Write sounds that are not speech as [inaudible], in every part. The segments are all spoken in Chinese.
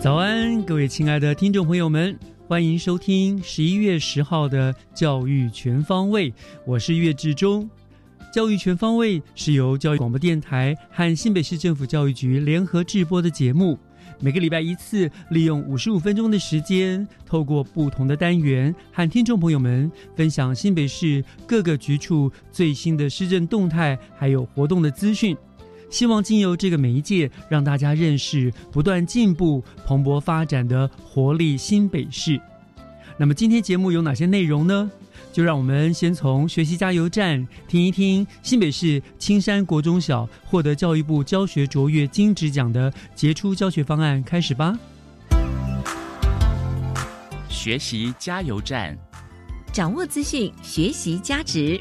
早安，各位亲爱的听众朋友们，欢迎收听十一月十号的《教育全方位》，我是岳志忠。《教育全方位》是由教育广播电台和新北市政府教育局联合制播的节目，每个礼拜一次，利用五十五分钟的时间，透过不同的单元，和听众朋友们分享新北市各个局处最新的施政动态，还有活动的资讯。希望经由这个媒介，让大家认识不断进步、蓬勃发展的活力新北市。那么今天节目有哪些内容呢？就让我们先从学习加油站听一听新北市青山国中小获得教育部教学卓越金质奖的杰出教学方案开始吧。学习加油站，掌握资讯，学习加值。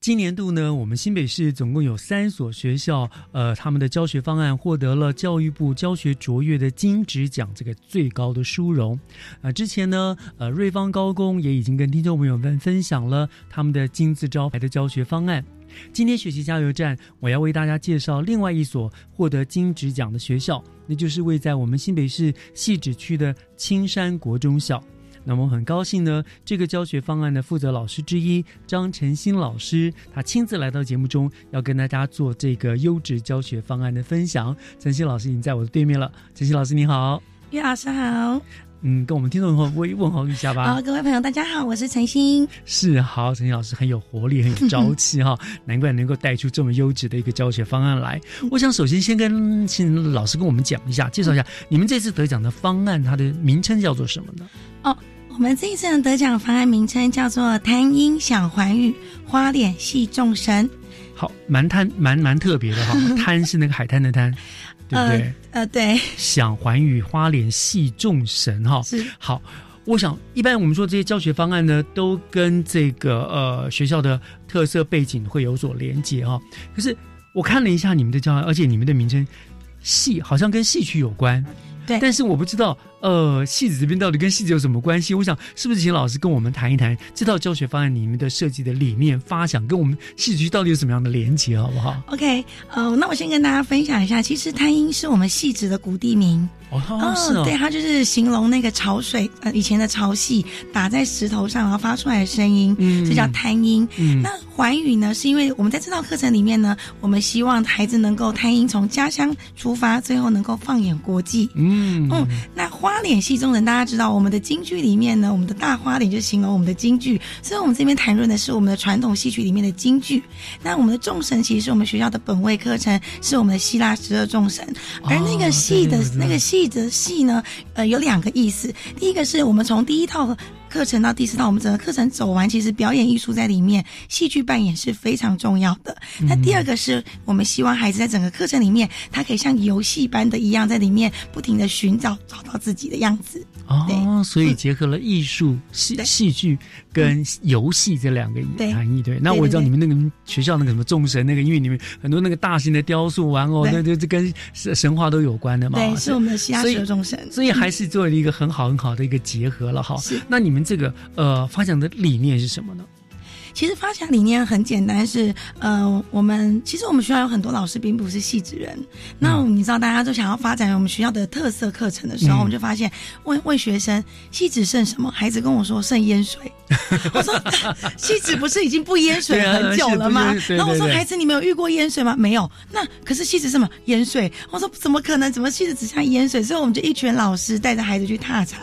今年度呢，我们新北市总共有三所学校，呃，他们的教学方案获得了教育部教学卓越的金质奖这个最高的殊荣。啊，之前呢，呃，瑞芳高工也已经跟听众朋友们分享了他们的金字招牌的教学方案。今天学习加油站，我要为大家介绍另外一所获得金质奖的学校，那就是位在我们新北市汐止区的青山国中小。那么很高兴呢，这个教学方案的负责老师之一张晨新老师，他亲自来到节目中，要跟大家做这个优质教学方案的分享。晨新老师已经在我的对面了，晨新老师你好，岳老师好，嗯，跟我们听众朋友问问候一下吧。好，各位朋友大家好，我是陈新。是好，陈新老师很有活力，很有朝气哈，[laughs] 难怪能够带出这么优质的一个教学方案来。我想首先先跟请老师跟我们讲一下，介绍一下你们这次得奖的方案，它的名称叫做什么呢？哦。我们这一次的得奖方案名称叫做“贪音小环宇，花脸戏众神”。好，蛮贪蛮蛮特别的哈，贪是那个海滩的贪，[laughs] 对不对？呃，对。想环宇，花莲戏众神哈。是。好，我想一般我们说这些教学方案呢，都跟这个呃学校的特色背景会有所连接哈。可是我看了一下你们的教案，而且你们的名称戏好像跟戏曲有关。对。但是我不知道。呃，戏子这边到底跟戏子有什么关系？我想是不是请老师跟我们谈一谈这套教学方案里面的设计的理念发想，跟我们戏剧到底有什么样的连接，好不好？OK，呃，那我先跟大家分享一下，其实滩音是我们戏子的古地名。哦，是哦，对，它就是形容那个潮水，呃，以前的潮汐打在石头上，然后发出来的声音，嗯，这叫滩音。嗯，那寰宇呢，是因为我们在这套课程里面呢，我们希望孩子能够滩音从家乡出发，最后能够放眼国际。嗯嗯，那花脸戏中人，大家知道我们的京剧里面呢，我们的大花脸就形容我们的京剧，所以我们这边谈论的是我们的传统戏曲里面的京剧。那我们的众神其实是我们学校的本位课程，是我们的希腊十二众神，而那个戏的那个戏。的戏呢，呃，有两个意思。第一个是我们从第一套。课程到第四套，我们整个课程走完，其实表演艺术在里面，戏剧扮演是非常重要的。那第二个是我们希望孩子在整个课程里面，他可以像游戏般的一样，在里面不停的寻找，找到自己的样子。哦，所以结合了艺术、戏戏剧跟游戏这两个含义。对，那我知道你们那个学校那个什么众神那个，因为你们很多那个大型的雕塑玩偶，那就这跟神神话都有关的嘛。对，是我们的希腊蛇众神，所以还是做了一个很好很好的一个结合了哈。那你们。这个呃，发展的理念是什么呢？其实发想理念很简单，是呃，我们其实我们学校有很多老师并不是戏子人。那你知道，大家都想要发展我们学校的特色课程的时候，我们就发现问问学生，戏子剩什么？孩子跟我说剩烟水。[laughs] 我说 [laughs] 戏子不是已经不淹水很久了吗？然后我说孩子，你没有遇过淹水吗？没有。那可是戏子什么淹水？我说怎么可能？怎么戏子只像淹水？所以我们就一群老师带着孩子去踏查，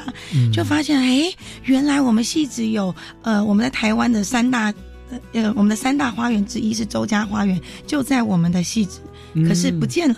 就发现哎，原来我们戏子有呃，我们在台湾的三大。呃，我们的三大花园之一是周家花园，就在我们的戏子，可是不见了。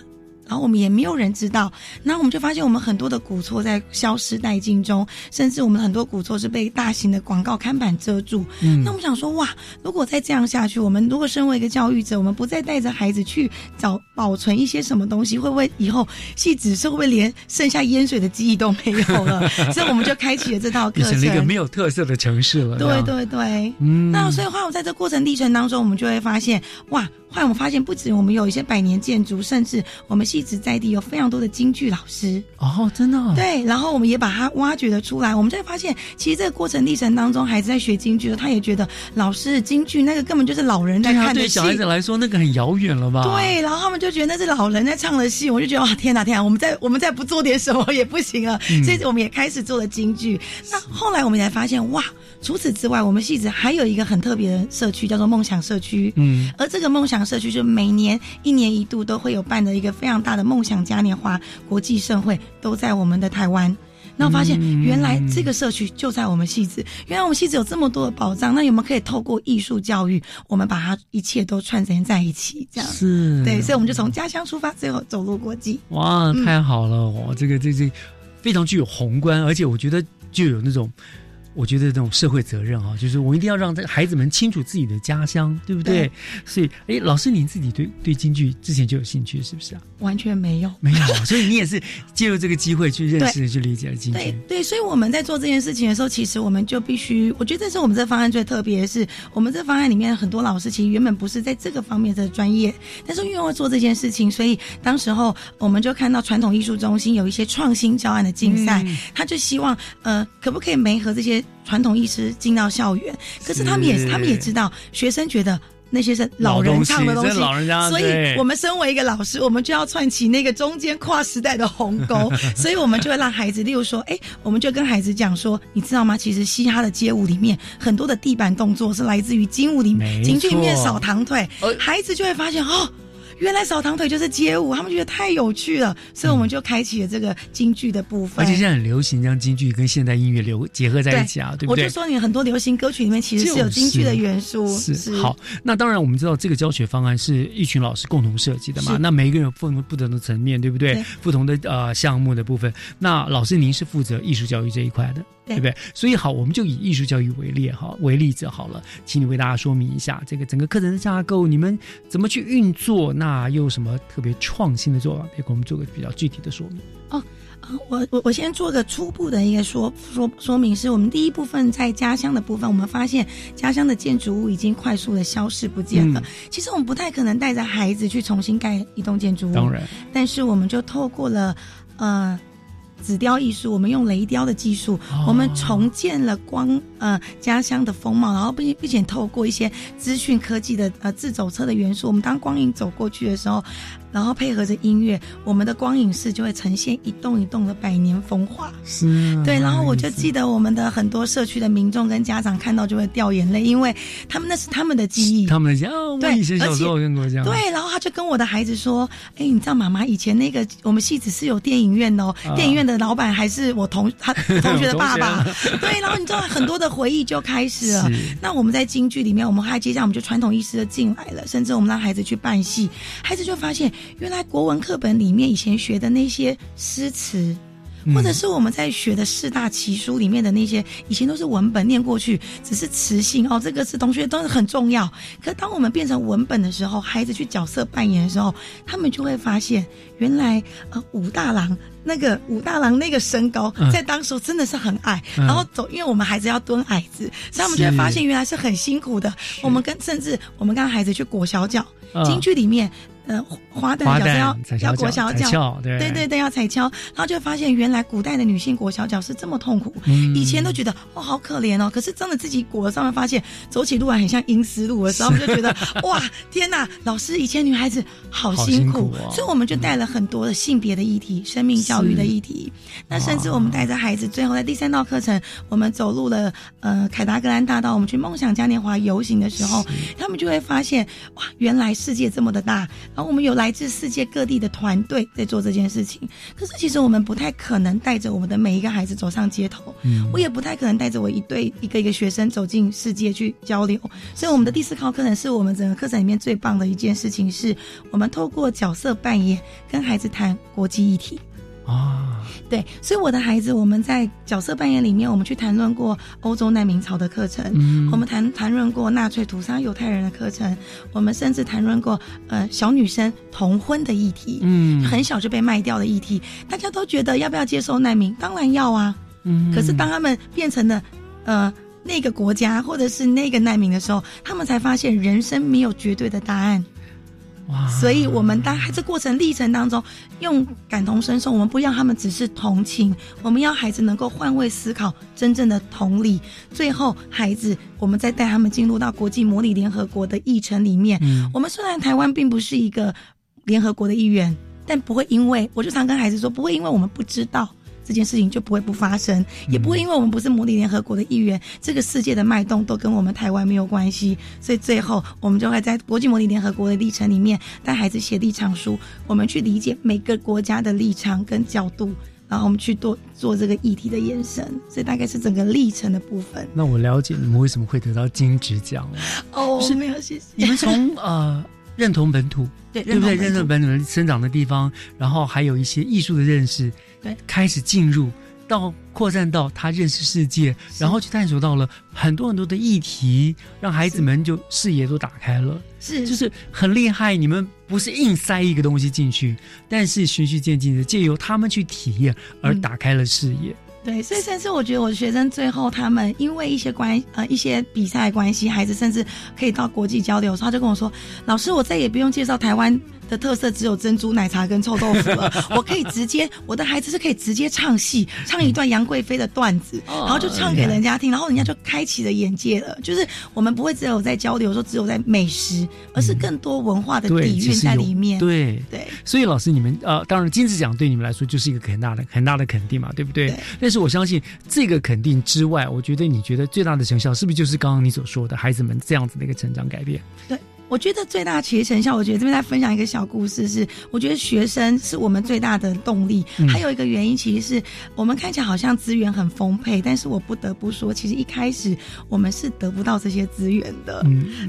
然后我们也没有人知道，那我们就发现我们很多的古厝在消失殆尽中，甚至我们很多古厝是被大型的广告看板遮住。嗯，那我们想说，哇，如果再这样下去，我们如果身为一个教育者，我们不再带着孩子去找保存一些什么东西，会不会以后戏子是会不会连剩下淹水的记忆都没有了？[laughs] 所以我们就开启了这套课程，成了一个没有特色的城市了。对对对，嗯，那所以话，我在这过程历程当中，我们就会发现，哇。后来我们发现，不止我们有一些百年建筑，甚至我们戏子在地有非常多的京剧老师哦，真的对。然后我们也把它挖掘了出来。我们就会发现，其实这个过程历程当中，孩子在学京剧的，他也觉得老师京剧那个根本就是老人在看的戏。对小孩子来说，那个很遥远了吧？对。然后他们就觉得那是老人在唱的戏，我就觉得哇，天哪天哪，我们再我们再不做点什么也不行了。所以我们也开始做了京剧。那后来我们才发现，哇，除此之外，我们戏子还有一个很特别的社区，叫做梦想社区。嗯。而这个梦想社区就每年。一年一度都会有办的一个非常大的梦想嘉年华国际盛会，都在我们的台湾。那我发现，原来这个社区就在我们戏子。原来我们戏子有这么多的宝藏，那有没有可以透过艺术教育，我们把它一切都串联在一起？这样是对，所以我们就从家乡出发，最后走入国际。哇，太好了！哇，这个这这非常具有宏观，而且我觉得就有那种。我觉得这种社会责任啊，就是我一定要让这孩子们清楚自己的家乡，对不对？所以，哎，老师，你自己对对京剧之前就有兴趣，是不是啊？完全没有，没有。所以你也是借助这个机会去认识、[laughs] 去理解了京剧。对对，所以我们在做这件事情的时候，其实我们就必须，我觉得这是我们这方案最特别的是，我们这方案里面很多老师其实原本不是在这个方面的专业，但是因为做这件事情，所以当时候我们就看到传统艺术中心有一些创新教案的竞赛，他就希望呃，可不可以媒合这些。传统艺师进到校园，可是他们也他们也知道，学生觉得那些是老人唱的东西，所以我们身为一个老师，我们就要串起那个中间跨时代的鸿沟，[laughs] 所以我们就会让孩子，例如说，哎，我们就跟孩子讲说，你知道吗？其实嘻哈的街舞里面很多的地板动作是来自于金舞里面，京剧里面扫堂腿，孩子就会发现哦。原来扫堂腿就是街舞，他们觉得太有趣了，所以我们就开启了这个京剧的部分。而且现在很流行将京剧跟现代音乐流结合在一起啊，对不对？我就说你很多流行歌曲里面其实是有京剧的元素。是是好，那当然我们知道这个教学方案是一群老师共同设计的嘛，那每一个人有不同不同的层面，对不对？不同的呃项目的部分。那老师您是负责艺术教育这一块的。对不对？所以好，我们就以艺术教育为例哈，为例子好了，请你为大家说明一下这个整个课程的架构，你们怎么去运作？那又有什么特别创新的做法？可以给我们做个比较具体的说明哦。我我我先做个初步的一个说说说明，是我们第一部分在家乡的部分，我们发现家乡的建筑物已经快速的消失不见了。其实我们不太可能带着孩子去重新盖一栋建筑物，当然，但是我们就透过了呃。紫雕艺术，我们用雷雕的技术，我们重建了光呃家乡的风貌，然后并并且透过一些资讯科技的呃自走车的元素，我们当光影走过去的时候。然后配合着音乐，我们的光影室就会呈现一栋一栋的百年风华。是，对。然后我就记得我们的很多社区的民众跟家长看到就会掉眼泪，因为他们那是他们的记忆，他们的家。对，以前小时候跟过这样。对，然后他就跟我的孩子说：“哎，你知道妈妈以前那个我们戏子是有电影院哦，电影院的老板还是我同他同学的爸爸。[laughs] ”对，然后你知道很多的回忆就开始了。那我们在京剧里面，我们还接下来我们就传统意识就进来了，甚至我们让孩子去扮戏，孩子就发现。原来国文课本里面以前学的那些诗词，或者是我们在学的四大奇书里面的那些，以前都是文本念过去，只是词性哦，这个是同学都是很重要。可当我们变成文本的时候，孩子去角色扮演的时候，他们就会发现，原来呃武大郎那个武大郎那个身高，在当时真的是很矮，然后走，因为我们孩子要蹲矮子，所以他们就会发现原来是很辛苦的。我们跟甚至我们跟孩子去裹小脚，京剧里面。呃，花旦角色要要裹小脚，对对对，要踩跷，然后就发现原来古代的女性裹小脚是这么痛苦。以前都觉得哦好可怜哦，可是真的自己裹了上面，发现走起路来很像阴丝路的时候，就觉得 [laughs] 哇天哪，老师以前女孩子好辛苦，所以我们就带了很多的性别的议题、生命教育的议题。那甚至我们带着孩子，最后在第三道课程，我们走入了呃凯达格兰大道，我们去梦想嘉年华游行的时候，他们就会发现哇，原来世界这么的大。然后我们有来自世界各地的团队在做这件事情，可是其实我们不太可能带着我们的每一个孩子走上街头，嗯，我也不太可能带着我一对一个一个学生走进世界去交流。所以我们的第四套课程是我们整个课程里面最棒的一件事情，是我们透过角色扮演跟孩子谈国际议题。啊，对，所以我的孩子，我们在角色扮演里面，我们去谈论过欧洲难民潮的课程，我们谈谈论过纳粹屠杀犹太人的课程，我们甚至谈论过呃小女生同婚的议题，嗯，很小就被卖掉的议题，大家都觉得要不要接受难民？当然要啊，嗯，可是当他们变成了呃那个国家或者是那个难民的时候，他们才发现人生没有绝对的答案。所以，我们当孩子过程历程当中，用感同身受，我们不要他们只是同情，我们要孩子能够换位思考，真正的同理。最后，孩子，我们再带他们进入到国际模拟联合国的议程里面。我们虽然台湾并不是一个联合国的议员，但不会因为，我就常跟孩子说，不会因为我们不知道。这件事情就不会不发生，也不会因为我们不是模拟联合国的一员，这个世界的脉动都跟我们台湾没有关系。所以最后，我们就会在国际模拟联合国的历程里面带孩子写立场书，我们去理解每个国家的立场跟角度，然后我们去做做这个议题的延伸。所以大概是整个历程的部分。那我了解你们为什么会得到金质奖了。哦，是没有谢谢。你们从呃认同本土，对对不对？认同本土的生长的地方，然后还有一些艺术的认识。对，开始进入到扩散到他认识世界，然后去探索到了很多很多的议题，让孩子们就视野都打开了。是，就是很厉害。你们不是硬塞一个东西进去，但是循序渐进的借由他们去体验而打开了视野。对，所以甚至我觉得我的学生最后他们因为一些关呃一些比赛关系，孩子甚至可以到国际交流，他就跟我说：“老师，我再也不用介绍台湾。”的特色只有珍珠奶茶跟臭豆腐了。[laughs] 我可以直接，我的孩子是可以直接唱戏，唱一段杨贵妃的段子，然后就唱给人家听，然后人家就开启了眼界了。就是我们不会只有在交流，说只有在美食，而是更多文化的底蕴在里面。对对。所以老师，你们呃，当然金子奖对你们来说就是一个很大的、很大的肯定嘛，对不对？但是我相信这个肯定之外，我觉得你觉得最大的成效是不是就是刚刚你所说的孩子们这样子的一个成长改变？对。我觉得最大其实成效，我觉得这边再分享一个小故事，是我觉得学生是我们最大的动力。还有一个原因，其实是我们看起来好像资源很丰沛，但是我不得不说，其实一开始我们是得不到这些资源的。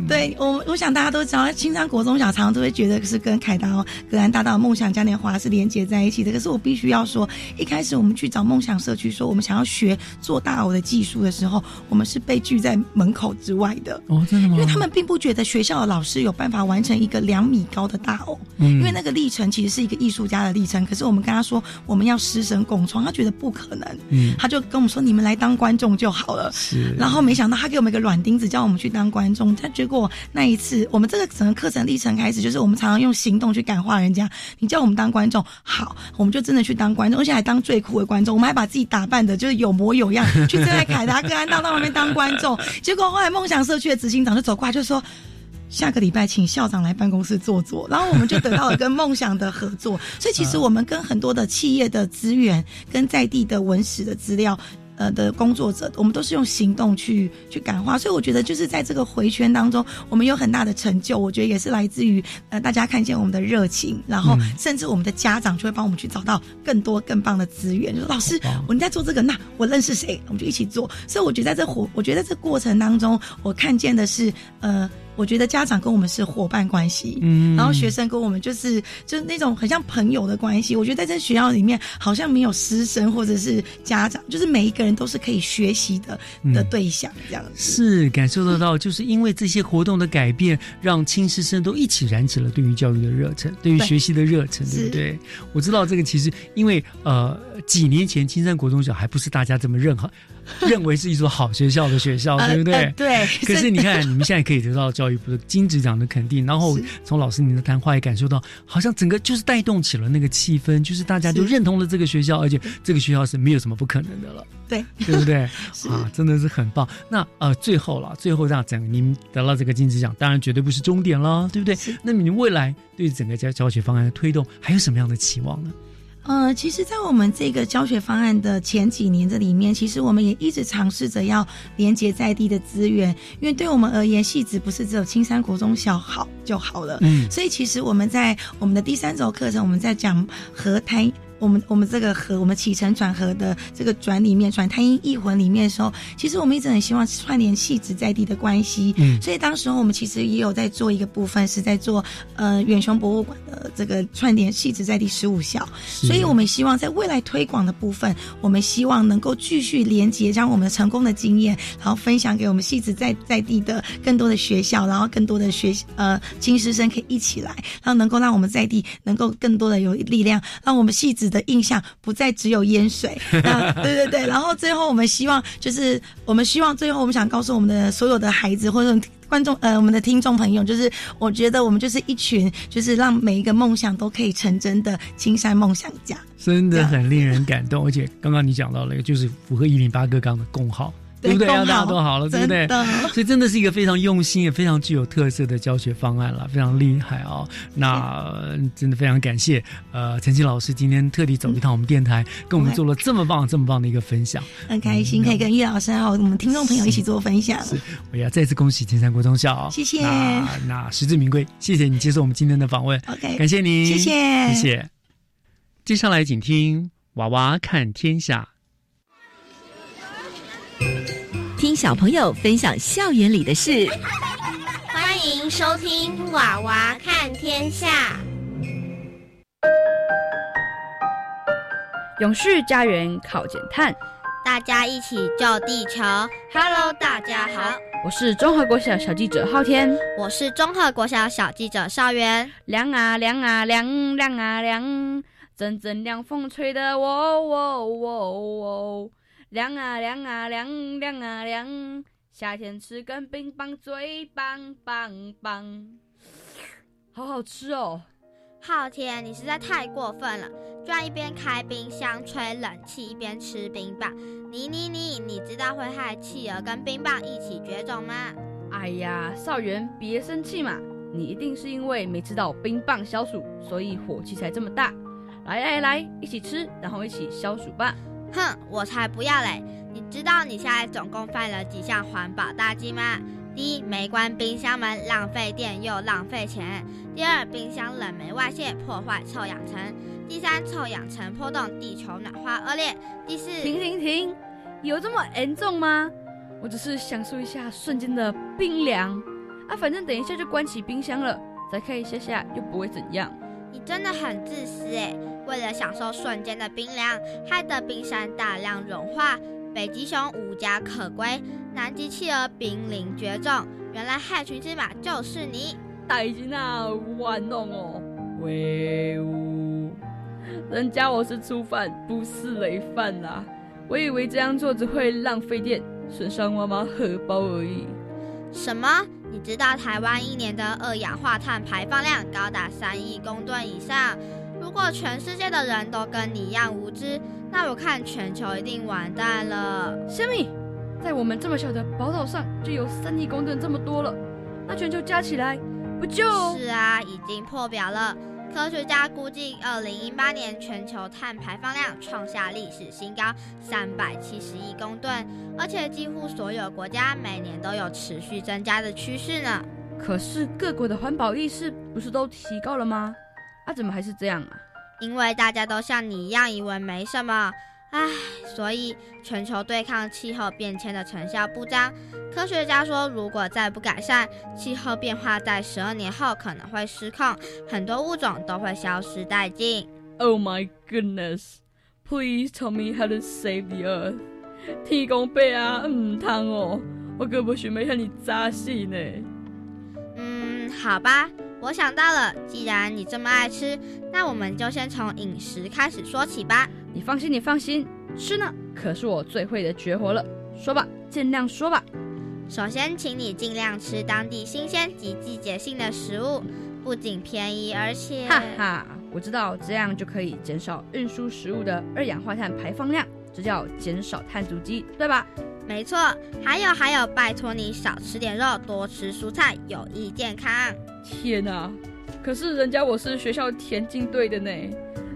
对我，我想大家都知道，青山国中小常常都会觉得是跟凯达格兰大道梦想嘉年华是连接在一起的。可是我必须要说，一开始我们去找梦想社区说我们想要学做大偶的技术的时候，我们是被拒在门口之外的。哦，真的吗？因为他们并不觉得学校的老师。是有办法完成一个两米高的大偶，因为那个历程其实是一个艺术家的历程。可是我们跟他说我们要师生共创，他觉得不可能，嗯他就跟我们说你们来当观众就好了。然后没想到他给我们一个软钉子，叫我们去当观众。他结果那一次，我们这个整个课程历程开始，就是我们常常用行动去感化人家。你叫我们当观众，好，我们就真的去当观众，而且还当最酷的观众。我们还把自己打扮的，就是有模有样，去站在凯达格兰大道旁边当观众。结果后来梦想社区的执行长就走过来，就说。下个礼拜请校长来办公室坐坐，然后我们就得到了跟梦想的合作。[laughs] 所以其实我们跟很多的企业的资源，跟在地的文史的资料。呃的工作者，我们都是用行动去去感化，所以我觉得就是在这个回圈当中，我们有很大的成就。我觉得也是来自于呃大家看见我们的热情，然后甚至我们的家长就会帮我们去找到更多更棒的资源。就说老师，我们在做这个，那我认识谁，我们就一起做。所以我觉得在这活，我觉得这过程当中，我看见的是呃我觉得家长跟我们是伙伴关系，嗯，然后学生跟我们就是就是那种很像朋友的关系。我觉得在这学校里面，好像没有师生或者是家长，就是每一个人都是可以学习的的对象，这样子是感受得到。就是因为这些活动的改变，让亲师生都一起燃起了对于教育的热忱，对于学习的热忱，对不对？我知道这个其实因为呃几年前青山国中小还不是大家这么认可。[laughs] 认为是一所好学校的学校，对不对？对。可是你看，你们现在可以得到教育部的金质奖的肯定，然后从老师您的谈话也感受到，好像整个就是带动起了那个气氛，就是大家就认同了这个学校，而且这个学校是没有什么不可能的了。对，对不对？啊，真的是很棒。那呃，最后了，最后这样整，您得到这个金质奖，当然绝对不是终点了，对不对？那你未来对整个教教学方案的推动，还有什么样的期望呢？呃，其实，在我们这个教学方案的前几年这里面，其实我们也一直尝试着要连接在地的资源，因为对我们而言，戏子不是只有青山国中小好就好了。嗯，所以其实我们在我们的第三周课程，我们在讲和谈。我们我们这个和我们起承转合的这个转里面转太阴异魂里面的时候，其实我们一直很希望串联戏子在地的关系。嗯，所以当时候我们其实也有在做一个部分，是在做呃远雄博物馆的这个串联戏子在地十五校。所以我们希望在未来推广的部分，我们希望能够继续连接，将我们的成功的经验，然后分享给我们戏子在在地的更多的学校，然后更多的学呃金师生可以一起来，然后能够让我们在地能够更多的有力量，让我们戏子。的印象不再只有淹水，[laughs] 对对对。然后最后我们希望，就是我们希望最后我们想告诉我们的所有的孩子或者观众，呃，我们的听众朋友，就是我觉得我们就是一群，就是让每一个梦想都可以成真的青山梦想家，真的很令人感动。而且刚刚你讲到了，就是符合一零八哥刚的共号。对不对？让大家都好了，对不对？所以真的是一个非常用心也非常具有特色的教学方案了，非常厉害哦。那真的非常感谢呃陈庆老师今天特地走一趟我们电台，跟我们做了这么棒、这么棒的一个分享，很开心可以跟叶老师还有我们听众朋友一起做分享。是，我要再次恭喜金山国中校，谢谢。那实至名归，谢谢你接受我们今天的访问。OK，感谢你，谢谢，谢谢。接下来请听《娃娃看天下》。听小朋友分享校园里的事，欢迎收听《娃娃看天下》。永续家园靠减碳，大家一起救地球。Hello，大家好，我是中和国小小记者昊天，我是中和国小小记者邵元。凉啊凉啊凉凉啊凉，阵阵凉风吹得喔喔喔喔。凉啊凉啊凉凉啊凉，夏天吃根冰棒最棒棒棒，好好吃哦！昊天，你实在太过分了，居然一边开冰箱吹冷气一边吃冰棒，你你你，你知道会害企鹅跟冰棒一起绝种吗？哎呀，少元别生气嘛，你一定是因为没吃到冰棒消暑，所以火气才这么大。来来来，一起吃，然后一起消暑吧。哼，我才不要嘞！你知道你现在总共犯了几项环保大忌吗？第一，没关冰箱门，浪费电又浪费钱；第二，冰箱冷媒外泄，破坏臭氧层；第三，臭氧层破洞，地球暖化恶劣；第四，停停停，有这么严重吗？我只是享受一下瞬间的冰凉啊，反正等一下就关起冰箱了，再开一下下又不会怎样。你真的很自私诶。为了享受瞬间的冰凉，害得冰山大量融化，北极熊无家可归，南极企鹅濒临绝种。原来害群之马就是你！大金啊，玩弄哦！威武！人家我是初犯，不是累犯啦。我以为这样做只会浪费电，损伤妈妈荷包而已。什么？你知道台湾一年的二氧化碳排放量高达三亿公吨以上？如果全世界的人都跟你一样无知，那我看全球一定完蛋了。虾米，在我们这么小的宝岛上就有三亿公吨这么多了，那全球加起来不就？是啊，已经破表了。科学家估计，二零一八年全球碳排放量创下历史新高，三百七十亿公吨，而且几乎所有国家每年都有持续增加的趋势呢。可是各国的环保意识不是都提高了吗？啊，怎么还是这样啊？因为大家都像你一样以为没什么唉，所以全球对抗气候变迁的成效不彰。科学家说，如果再不改善，气候变化在十二年后可能会失控，很多物种都会消失殆尽。Oh my goodness! Please tell me how to save the earth. 天公伯啊，唔通哦，我可不想要向你扎死呢。嗯，好吧，我想到了，既然你这么爱吃，那我们就先从饮食开始说起吧。你放心，你放心，吃呢可是我最会的绝活了。说吧，尽量说吧。首先，请你尽量吃当地新鲜及季节性的食物，不仅便宜，而且……哈哈，我知道，这样就可以减少运输食物的二氧化碳排放量，这叫减少碳足迹，对吧？没错。还有还有，拜托你少吃点肉，多吃蔬菜，有益健康。天哪！可是人家我是学校田径队的呢，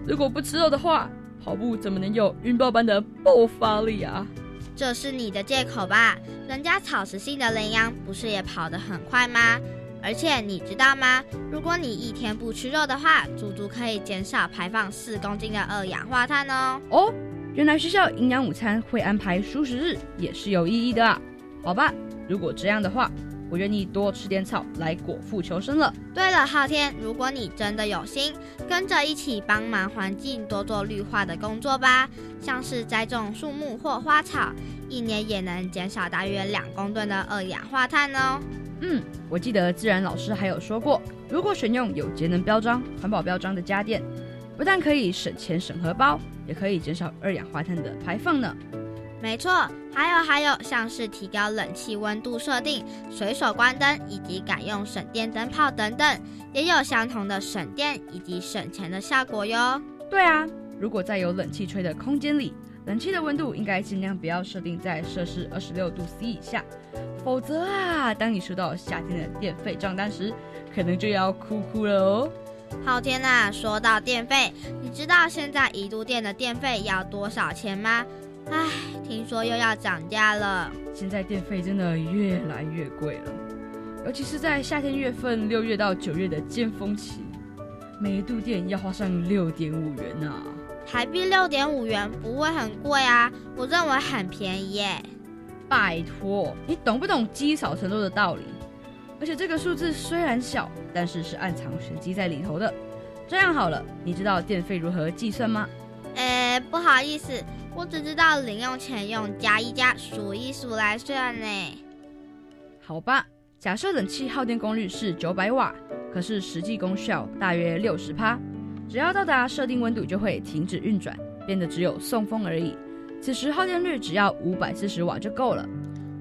如果不吃肉的话，跑步怎么能有云豹般的爆发力啊？这是你的借口吧？人家草食性的羚羊不是也跑得很快吗？而且你知道吗？如果你一天不吃肉的话，足足可以减少排放四公斤的二氧化碳哦。哦，原来学校营养午餐会安排蔬食日也是有意义的啊。好吧，如果这样的话。我愿意多吃点草来果腹求生了。对了，昊天，如果你真的有心，跟着一起帮忙环境多做绿化的工作吧，像是栽种树木或花草，一年也能减少大约两公吨的二氧化碳哦。嗯，我记得自然老师还有说过，如果选用有节能标章、环保标章的家电，不但可以省钱省荷包，也可以减少二氧化碳的排放呢。没错，还有还有，像是提高冷气温度设定、随手关灯以及改用省电灯泡等等，也有相同的省电以及省钱的效果哟。对啊，如果在有冷气吹的空间里，冷气的温度应该尽量不要设定在摄氏二十六度 C 以下，否则啊，当你收到夏天的电费账单时，可能就要哭哭了哦。昊天呐，说到电费，你知道现在一度电的电费要多少钱吗？唉，听说又要涨价了。现在电费真的越来越贵了，尤其是在夏天月份，六月到九月的尖峰期，每一度电要花上六点五元呢。台币六点五元不会很贵啊？我认为很便宜耶。拜托，你懂不懂积少成多的道理？而且这个数字虽然小，但是是暗藏玄机在里头的。这样好了，你知道电费如何计算吗？呃，不好意思。我只知道零用钱用加一加数一数来算呢。好吧，假设冷气耗电功率是九百瓦，可是实际功效大约六十帕，只要到达设定温度就会停止运转，变得只有送风而已。此时耗电率只要五百四十瓦就够了。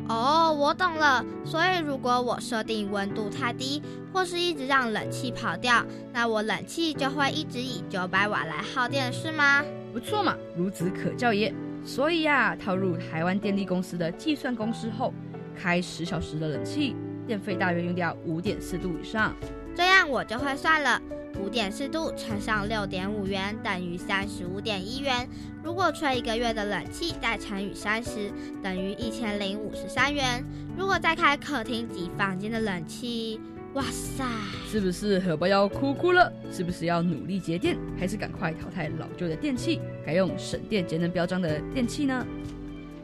哦，我懂了。所以如果我设定温度太低，或是一直让冷气跑掉，那我冷气就会一直以九百瓦来耗电，是吗？不错嘛，孺子可教也。所以呀，套入台湾电力公司的计算公式后，开十小时的冷气，电费大约用掉五点四度以上。这样我就会算了，五点四度乘上六点五元等于三十五点一元。如果吹一个月的冷气，再乘以三十，等于一千零五十三元。如果再开客厅及房间的冷气，哇塞，是不是荷包要哭哭了？是不是要努力节电，还是赶快淘汰老旧的电器，改用省电节能标章的电器呢？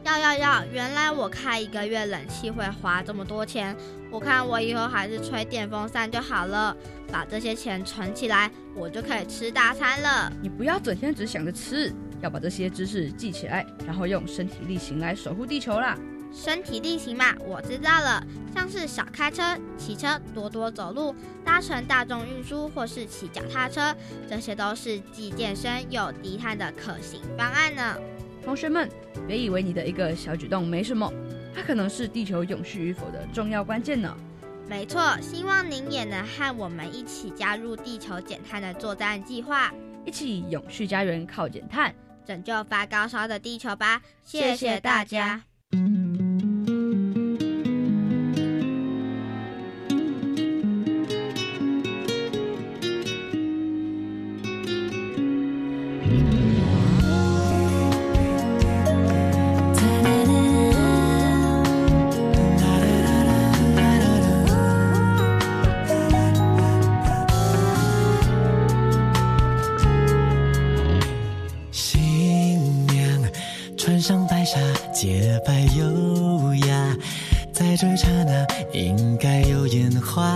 要要要！原来我开一个月冷气会花这么多钱，我看我以后还是吹电风扇就好了，把这些钱存起来，我就可以吃大餐了。你不要整天只想着吃，要把这些知识记起来，然后用身体力行来守护地球啦。身体力行嘛，我知道了。像是少开车、骑车，多多走路，搭乘大众运输或是骑脚踏车，这些都是既健身又低碳的可行方案呢。同学们，别以为你的一个小举动没什么，它可能是地球永续与否的重要关键呢。没错，希望您也能和我们一起加入地球减碳的作战计划，一起永续家园靠减碳，拯救发高烧的地球吧！谢谢大家。穿上白纱洁白优雅，在这刹那应该有烟花。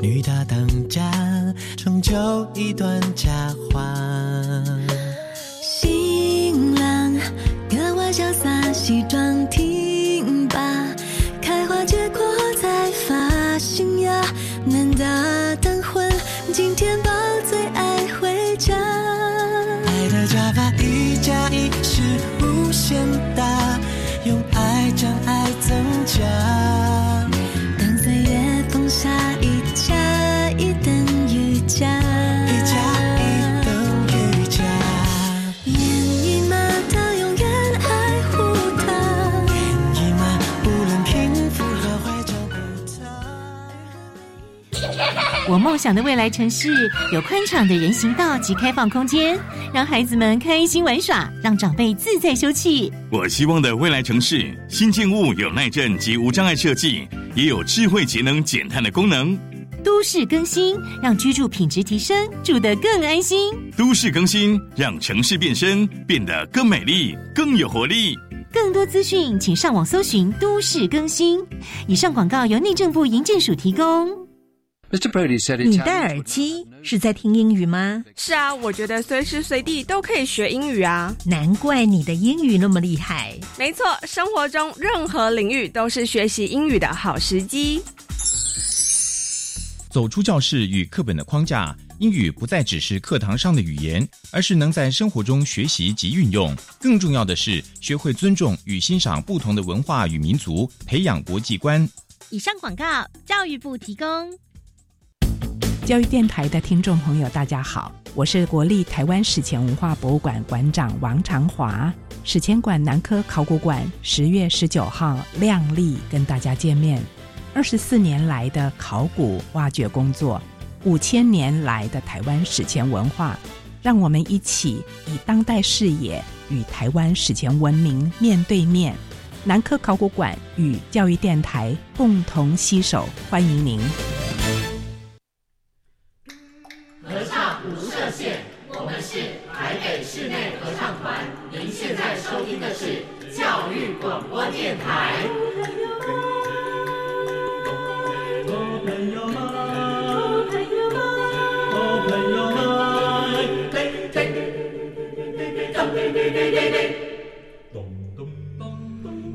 女大当家，成就一段佳话。新郎格外潇洒，西装挺拔，开花结果在发新芽，男大当婚，今天抱无我梦想的未来城市有宽敞的人行道及开放空间，让孩子们开心玩耍，让长辈自在休憩。我希望的未来城市，新建物有耐震及无障碍设计，也有智慧节能减碳的功能。都市更新，让居住品质提升，住得更安心。都市更新，让城市变身，变得更美丽、更有活力。更多资讯，请上网搜寻“都市更新”。以上广告由内政部营建署提供。你戴耳机是在听英语吗？是啊，我觉得随时随地都可以学英语啊。难怪你的英语那么厉害。没错，生活中任何领域都是学习英语的好时机。走出教室与课本的框架，英语不再只是课堂上的语言，而是能在生活中学习及运用。更重要的是，学会尊重与欣赏不同的文化与民族，培养国际观。以上广告，教育部提供。教育电台的听众朋友，大家好，我是国立台湾史前文化博物馆馆长王长华。史前馆南科考古馆十月十九号亮丽跟大家见面。二十四年来的考古挖掘工作，五千年来的台湾史前文化，让我们一起以当代视野与台湾史前文明面对面。南科考古馆与教育电台共同携手，欢迎您。合唱无设限，我们是台北室内合唱团。您现在收听的是教育广播电台。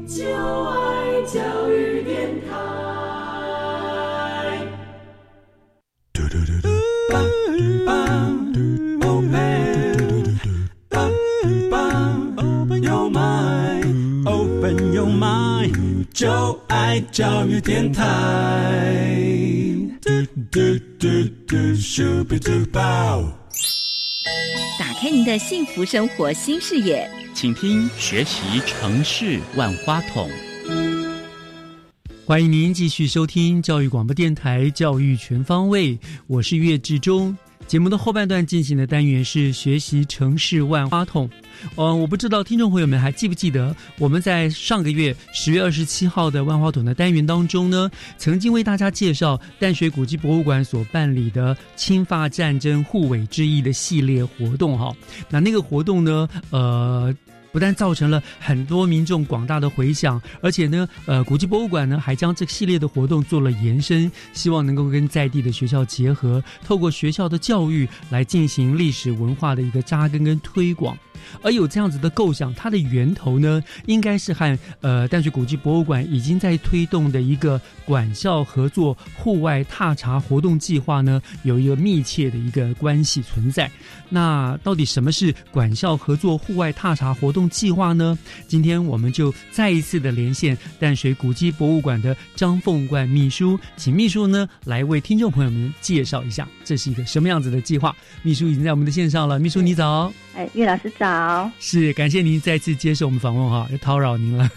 就爱教育就爱教育电台。打开您的幸福生活新视野，请听学习城市万花筒。欢迎您继续收听教育广播电台《教育全方位》，我是岳志忠。节目的后半段进行的单元是学习城市万花筒。嗯，我不知道听众朋友们还记不记得，我们在上个月十月二十七号的万花筒的单元当中呢，曾经为大家介绍淡水古迹博物馆所办理的侵发战争护卫之役的系列活动哈。那那个活动呢，呃。不但造成了很多民众广大的回响，而且呢，呃，古迹博物馆呢还将这系列的活动做了延伸，希望能够跟在地的学校结合，透过学校的教育来进行历史文化的一个扎根跟推广。而有这样子的构想，它的源头呢，应该是和呃淡水古迹博物馆已经在推动的一个管校合作户外踏查活动计划呢，有一个密切的一个关系存在。那到底什么是管校合作户外踏查活动计划呢？今天我们就再一次的连线淡水古迹博物馆的张凤冠秘书，请秘书呢来为听众朋友们介绍一下这是一个什么样子的计划。秘书已经在我们的线上了，秘书你早。哎，岳老师早。是，感谢您再次接受我们访问哈，又叨扰您了。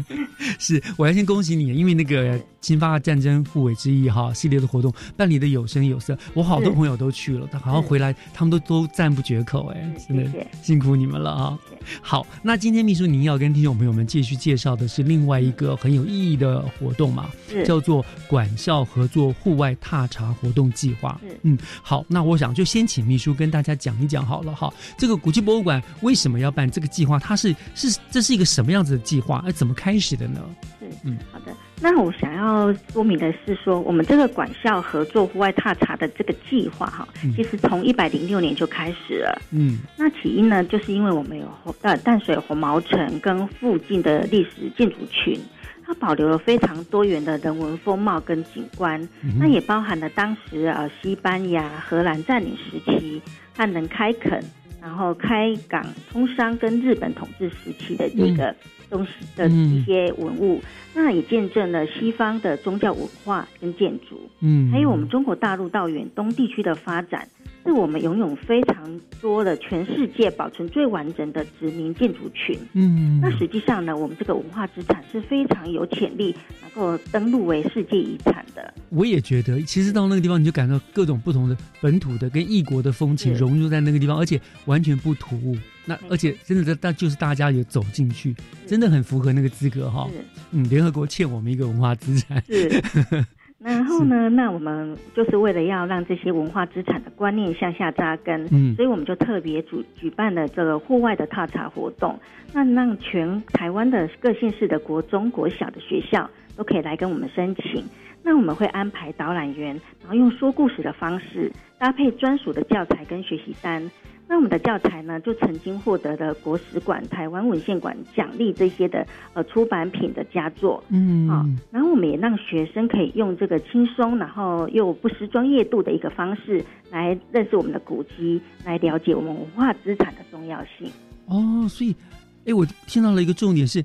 [laughs] 是，我要先恭喜你，因为那个侵发战争护卫之意哈系列的活动办理的有声有色，我好多朋友都去了，他好像回来他们都都赞不绝口，哎，真的辛苦你们了啊！好，那今天秘书您要跟听众朋友们继续介绍的是另外一个很有意义的活动嘛，叫做管校合作户外踏查活动计划。嗯，好，那我想就先请秘书跟大家讲一讲好了哈，这个古迹博物馆为什么要办这个计划？它是是这是一个什么样子的计划？哎怎么开始的呢？是，嗯，好的。那我想要说明的是，说我们这个管校合作户外踏查的这个计划，哈，其实从一百零六年就开始了。嗯，那起因呢，就是因为我们有呃淡水红毛城跟附近的历史建筑群，它保留了非常多元的人文风貌跟景观，那也包含了当时呃西班牙、荷兰占领时期汉人开垦，然后开港通商跟日本统治时期的这个。东西的一些文物，那也见证了西方的宗教文化跟建筑，嗯，还有我们中国大陆到远东地区的发展。是我们拥有非常多的全世界保存最完整的殖民建筑群。嗯，那实际上呢，我们这个文化资产是非常有潜力能够登录为世界遗产的。我也觉得，其实到那个地方，你就感到各种不同的本土的跟异国的风情融入在那个地方，而且完全不突兀。那而且真的，那就是大家有走进去，真的很符合那个资格哈。嗯，联合国欠我们一个文化资产。是。[laughs] 然后呢？那我们就是为了要让这些文化资产的观念向下扎根，嗯，所以我们就特别举举办了这个户外的踏查活动，那让全台湾的各县市的国中、国小的学校都可以来跟我们申请。那我们会安排导览员，然后用说故事的方式，搭配专属的教材跟学习单。那我们的教材呢，就曾经获得了国史馆、台湾文献馆奖励这些的呃出版品的佳作，嗯，啊，然后我们也让学生可以用这个轻松，然后又不失专业度的一个方式来认识我们的古籍，来了解我们文化资产的重要性。哦，所以，哎，我听到了一个重点是。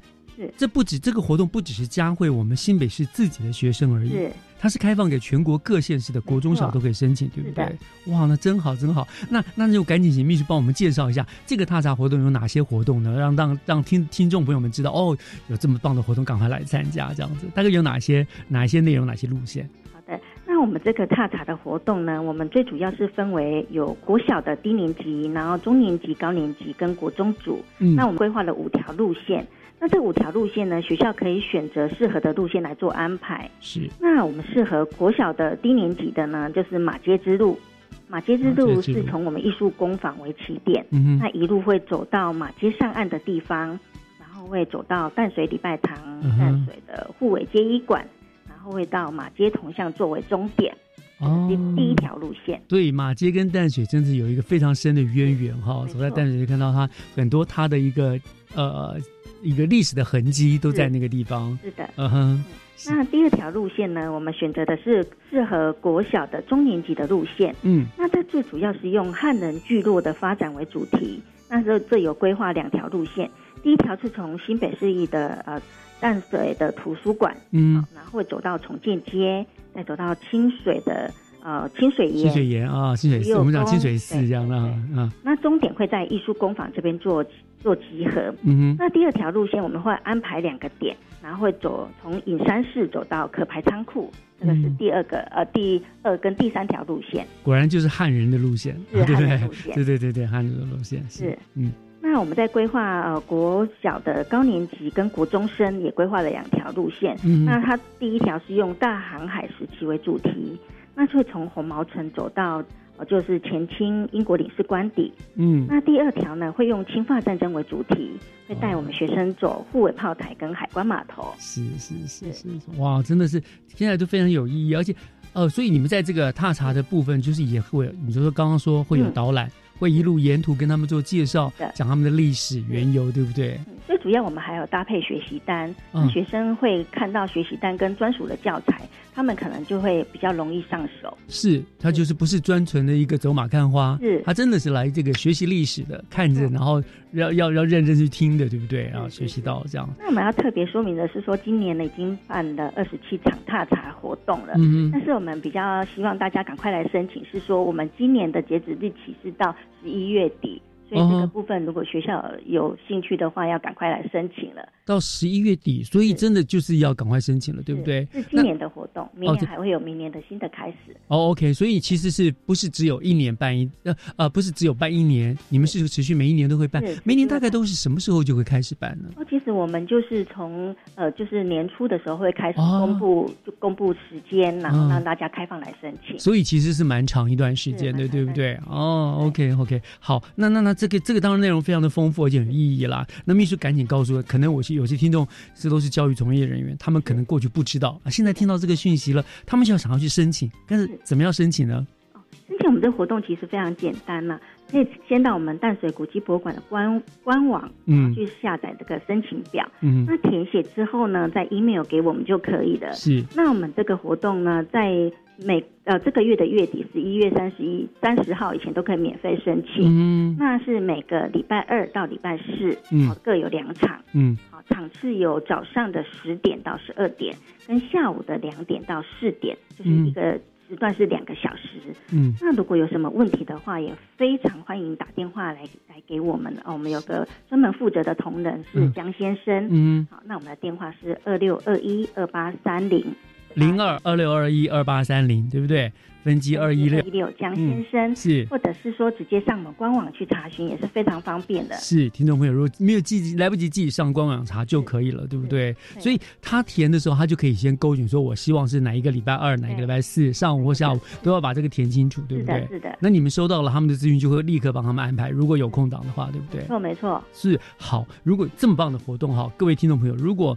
这不止这个活动不只是嘉惠我们新北市自己的学生而已，是它是开放给全国各县市的国中小都可以申请，对不对？哇，那真好真好。那那就赶紧请秘书帮我们介绍一下这个踏查活动有哪些活动呢？让让让听听众朋友们知道哦，有这么棒的活动，赶快来参加这样子。大概有哪些哪一些内容，哪些路线？好的，那我们这个踏查的活动呢，我们最主要是分为有国小的低年级，然后中年级、高年级跟国中组。嗯，那我们规划了五条路线。那这五条路线呢？学校可以选择适合的路线来做安排。是。那我们适合国小的低年级的呢，就是马街之路。马街之路是从我们艺术工坊为起点，那一路会走到马街上岸的地方，然后会走到淡水礼拜堂、淡水的护卫街医馆，然后会到马街铜像作为终点。哦。第一条路线。对，马街跟淡水真是有一个非常深的渊源哈。走在淡水就看到它很多它的一个呃。一个历史的痕迹都在那个地方。是的，嗯哼。那第二条路线呢？我们选择的是适合国小的中年级的路线。嗯，那这最主要是用汉人聚落的发展为主题。那这这有规划两条路线。第一条是从新北市立的呃淡水的图书馆，嗯，然后走到重建街，再走到清水的呃清水岩。清水岩啊，清水寺，我们讲清水寺这样的啊。那终点会在艺术工坊这边做。做集合，嗯哼。那第二条路线我们会安排两个点，然后会走从隐山市走到可排仓库，这个是第二个呃第二跟第三条路线。果然就是汉人的路线，是汉人路线，对对对对，汉人的路线是嗯。那我们在规划呃国小的高年级跟国中生也规划了两条路线，嗯。那它第一条是用大航海时期为主题，那就会从红毛城走到。就是前清英国领事官邸。嗯，那第二条呢，会用侵法战争为主题，会带我们学生走护卫炮台跟海关码头。是是是是，哇，真的是现在都非常有意义，而且，呃，所以你们在这个踏查的部分，就是也会，你就说刚刚说会有导览。会一路沿途跟他们做介绍，讲他们的历史缘由，对不对？最主要我们还有搭配学习单，学生会看到学习单跟专属的教材，他们可能就会比较容易上手。是，他就是不是专纯的一个走马看花，是，他真的是来这个学习历史的，看着然后要要要认真去听的，对不对？然后学习到这样。那我们要特别说明的是说，今年呢已经办了二十七场踏查活动了，嗯但是我们比较希望大家赶快来申请，是说我们今年的截止日期是到。十一月底，所以这个部分如果学校有兴趣的话，要赶快来申请了。到十一月底，所以真的就是要赶快申请了，对不对？是今年的活动，明年还会有明年的新的开始。哦，OK，所以其实是不是只有一年办一呃呃，不是只有办一年，你们是持续每一年都会办，每年大概都是什么时候就会开始办呢？哦，其实我们就是从呃，就是年初的时候会开始公布，就公布时间，然后让大家开放来申请。所以其实是蛮长一段时间的，对不对？哦，OK OK，好，那那那这个这个当然内容非常的丰富而且有意义啦。那秘书赶紧告诉我，可能我是有些听众，这都是教育从业人员，他们可能过去不知道啊，现在听到这个讯息了，他们就要想要去申请，但是怎么样申请呢？申请我们这个活动其实非常简单嘛，可以先到我们淡水古迹博物馆的官官网，嗯，去下载这个申请表，嗯，那填写之后呢，在 email 给我们就可以了。是，那我们这个活动呢，在每呃这个月的月底十一月三十一三十号以前都可以免费申请，嗯，那是每个礼拜二到礼拜四，嗯，各有两场，嗯，好，场次有早上的十点到十二点，跟下午的两点到四点，就是一个。时段是两个小时，嗯，那如果有什么问题的话，也非常欢迎打电话来来给我们。哦。我们有个专门负责的同仁是江先生，嗯，好，那我们的电话是二六二一二八三零零二二六二一二八三零，对不对？分机二一六一六江先生是，或者是说直接上我们官网去查询也是非常方便的。是，听众朋友如果没有记来不及自己上官网查就可以了，对不对？所以他填的时候，他就可以先勾选说，我希望是哪一个礼拜二，哪一个礼拜四上午或下午都要把这个填清楚，对不对？是的。那你们收到了他们的资讯，就会立刻帮他们安排。如果有空档的话，对不对？错，没错。是好，如果这么棒的活动哈，各位听众朋友，如果。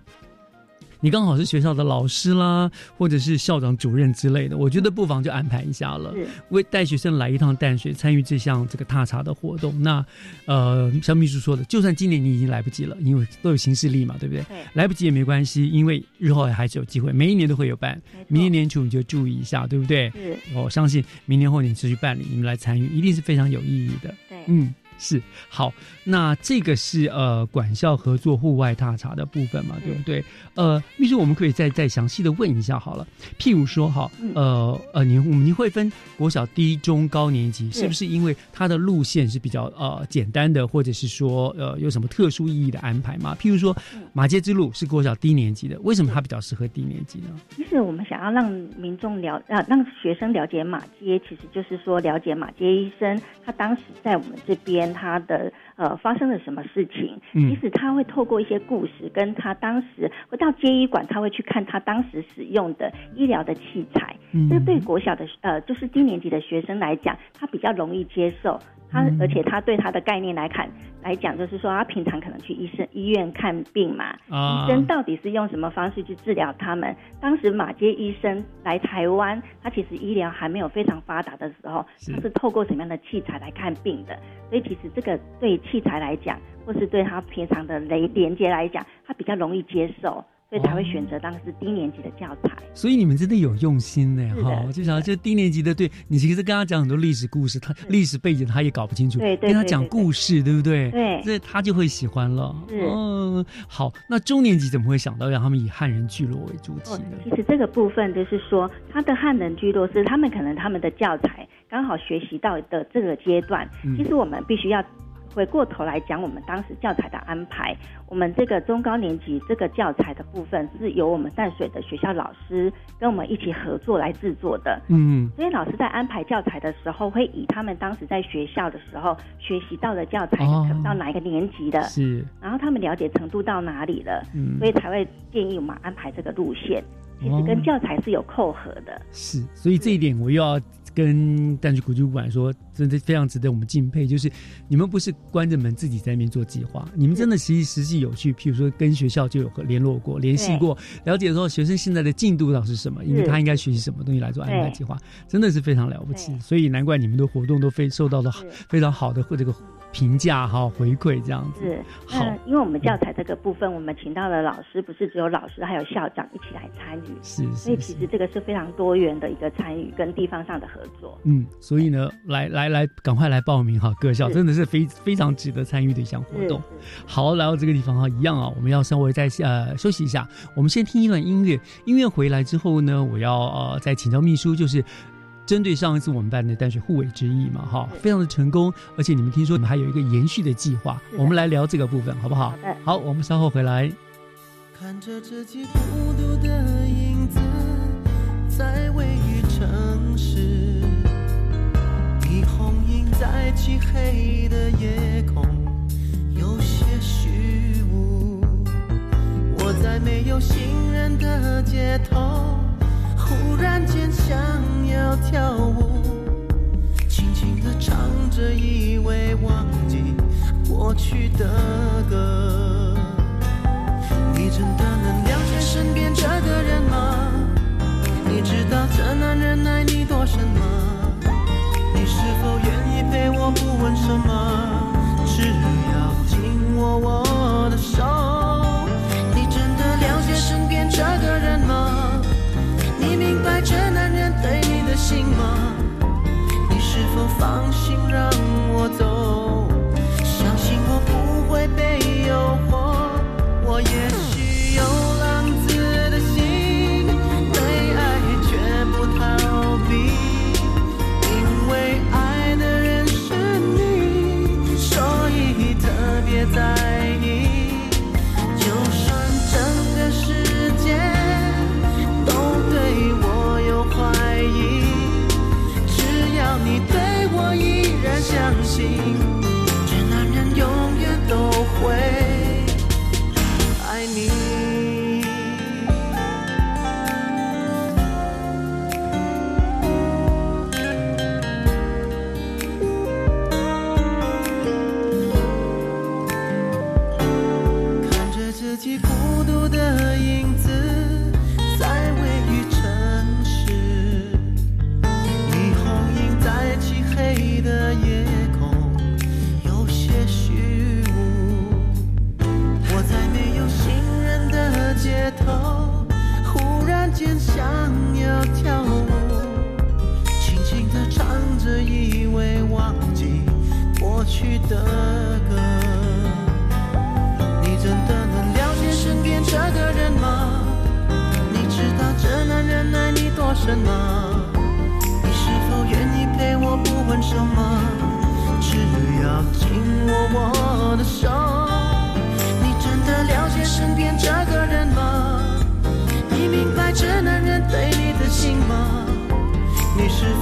你刚好是学校的老师啦，或者是校长、主任之类的，我觉得不妨就安排一下了，为带学生来一趟淡水，参与这项这个踏查的活动。那，呃，像秘书说的，就算今年你已经来不及了，因为都有行事历嘛，对不对？来不及也没关系，因为日后还是有机会，每一年都会有办。明年年初你就注意一下，对不对？是，我相信明年后年持续办理，你们来参与，一定是非常有意义的。对，嗯。是好，那这个是呃管校合作户外踏查的部分嘛，对不对？呃，秘书，我们可以再再详细的问一下好了。譬如说哈，呃呃，您我们您会分国小低中高年级，是不是因为它的路线是比较呃简单的，或者是说呃有什么特殊意义的安排吗？譬如说马街之路是国小低年级的，为什么它比较适合低年级呢？其实我们想要让民众了啊，让学生了解马街，其实就是说了解马街医生他当时在我们这边。他的呃发生了什么事情？其实他会透过一些故事，跟他当时回到接医馆，他会去看他当时使用的医疗的器材。这对国小的呃就是低年级的学生来讲，他比较容易接受。他而且他对他的概念来看来讲，就是说他平常可能去医生医院看病嘛，医生到底是用什么方式去治疗他们？当时马街医生来台湾，他其实医疗还没有非常发达的时候，他是透过什么样的器材来看病的？所以其实这个对器材来讲，或是对他平常的连连接来讲，他比较容易接受。所以才会选择当时低年级的教材。所以你们真的有用心呢，哈！就想就低年级的，对你其实跟他讲很多历史故事，他 [laughs] 历史背景他也搞不清楚，对，跟他讲故事，对不对？对，所以他就会喜欢了。嗯，好，那中年级怎么会想到让他们以汉人聚落为主题呢？其实这个部分就是说，他的汉人聚落是他们可能他们的教材刚好学习到的这个阶段，其实我们必须要。回过头来讲，我们当时教材的安排，我们这个中高年级这个教材的部分是由我们淡水的学校老师跟我们一起合作来制作的。嗯，所以老师在安排教材的时候，会以他们当时在学校的时候学习到的教材，可能到哪一个年级的，是，然后他们了解程度到哪里了，嗯，所以才会建议我们安排这个路线，其实跟教材是有扣合的。是，所以这一点我又要。跟淡水古迹馆说，真的非常值得我们敬佩。就是你们不是关着门自己在那边做计划，你们真的实际实际有去，譬如说跟学校就有联络过、联系过，了解说学生现在的进度到是什么，因为他应该学习什么东西来做安排计划，真的是非常了不起。所以难怪你们的活动都非受到了非常好的或这个。评价哈回馈这样子。是好，因为我们教材这个部分，我们请到了老师，不是只有老师，还有校长一起来参与，是，所以其实这个是非常多元的一个参与跟地方上的合作。嗯，所以呢，来来来，赶快来报名哈，各校真的是非非常值得参与的一项活动。好，来到这个地方哈，一样啊，我们要稍微再呃休息一下，我们先听一段音乐，音乐回来之后呢，我要呃再请教秘书，就是。针对上一次我们办的淡水护卫之役嘛，哈，非常的成功，而且你们听说你们还有一个延续的计划，我们来聊这个部分好不好？好，我们稍后回来。看着自己孤独的影子，在位于城市，霓虹映在漆黑的夜空，有些虚无。我在没有行人的街头。忽然间想要跳舞，轻轻地唱着，以为忘记过去的歌。你真的能了解身边这个人吗？你知道这男人爱你多深吗？你是否愿意陪我？不问什么，只要紧握我的手。你真的了解身边这个人吗？明白这男人对你的心吗？你是否放心让什么你是否愿意？陪我不管什么，只要紧握我的手。你真的了解身边这个人吗？你明白这男人对你的心吗？你是否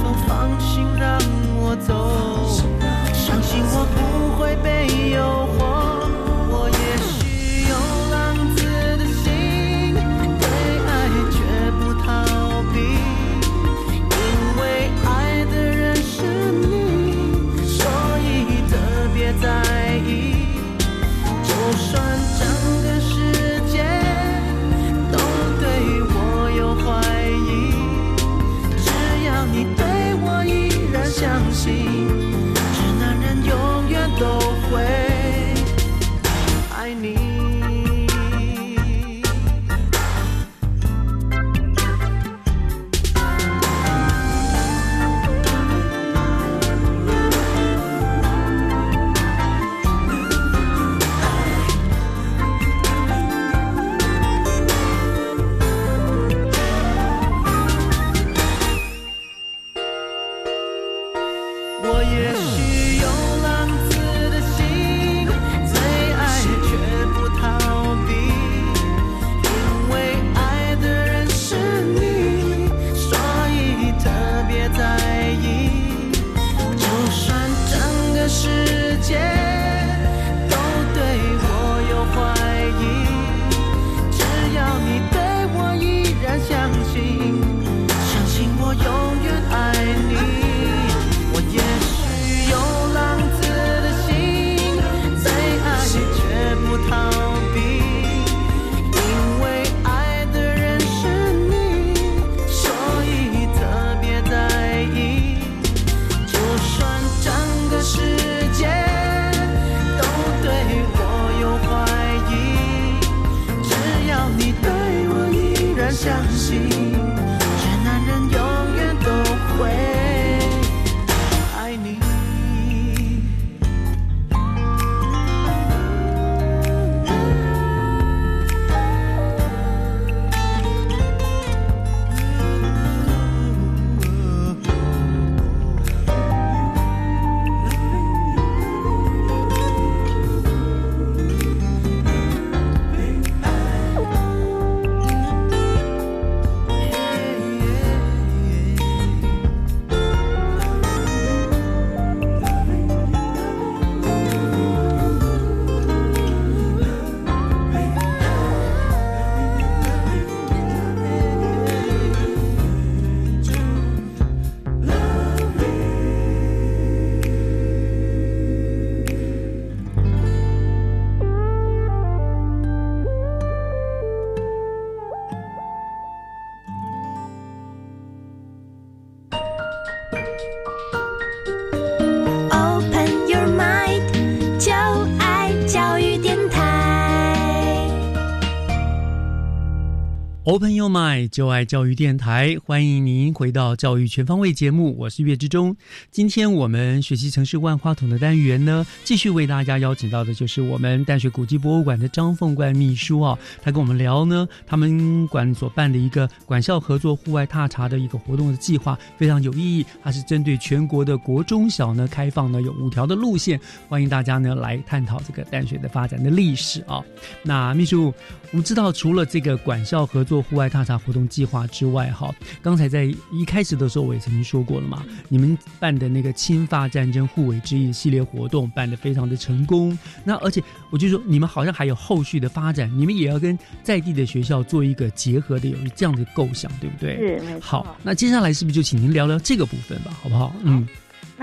open You Mind，就爱教育电台，欢迎您回到教育全方位节目，我是岳志忠。今天我们学习城市万花筒的单元呢，继续为大家邀请到的就是我们淡水古迹博物馆的张凤冠秘书啊，他跟我们聊呢，他们馆所办的一个馆校合作户外踏查的一个活动的计划非常有意义，它是针对全国的国中小呢开放呢有五条的路线，欢迎大家呢来探讨这个淡水的发展的历史啊。那秘书，我们知道除了这个馆校合作户外踏查活动计划之外，哈，刚才在一开始的时候我也曾经说过了嘛，你们办的那个侵法战争护卫之役系列活动办得非常的成功，那而且我就说你们好像还有后续的发展，你们也要跟在地的学校做一个结合的有这样的构想，对不对？是。好，那接下来是不是就请您聊聊这个部分吧，好不好？嗯。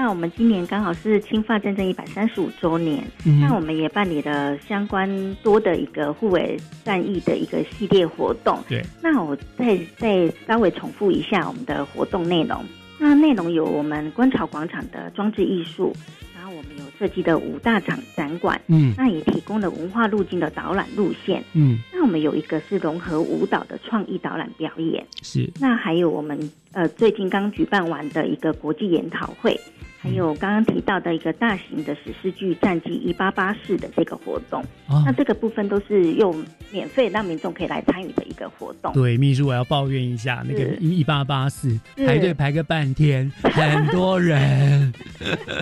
那我们今年刚好是侵犯战争一百三十五周年，那我们也办理了相关多的一个护卫战役的一个系列活动。对，那我再再稍微重复一下我们的活动内容。那内容有我们观潮广场的装置艺术，然后我们有设计的五大场展馆，嗯，那也提供了文化路径的导览路线，嗯，那我们有一个是融合舞蹈的创意导览表演，是，那还有我们呃最近刚举办完的一个国际研讨会。还有刚刚提到的一个大型的史诗剧《战记一八八四》的这个活动，那这个部分都是用免费让民众可以来参与的一个活动。对，秘书我要抱怨一下，那个一八八四排队排个半天，[laughs] 很多人，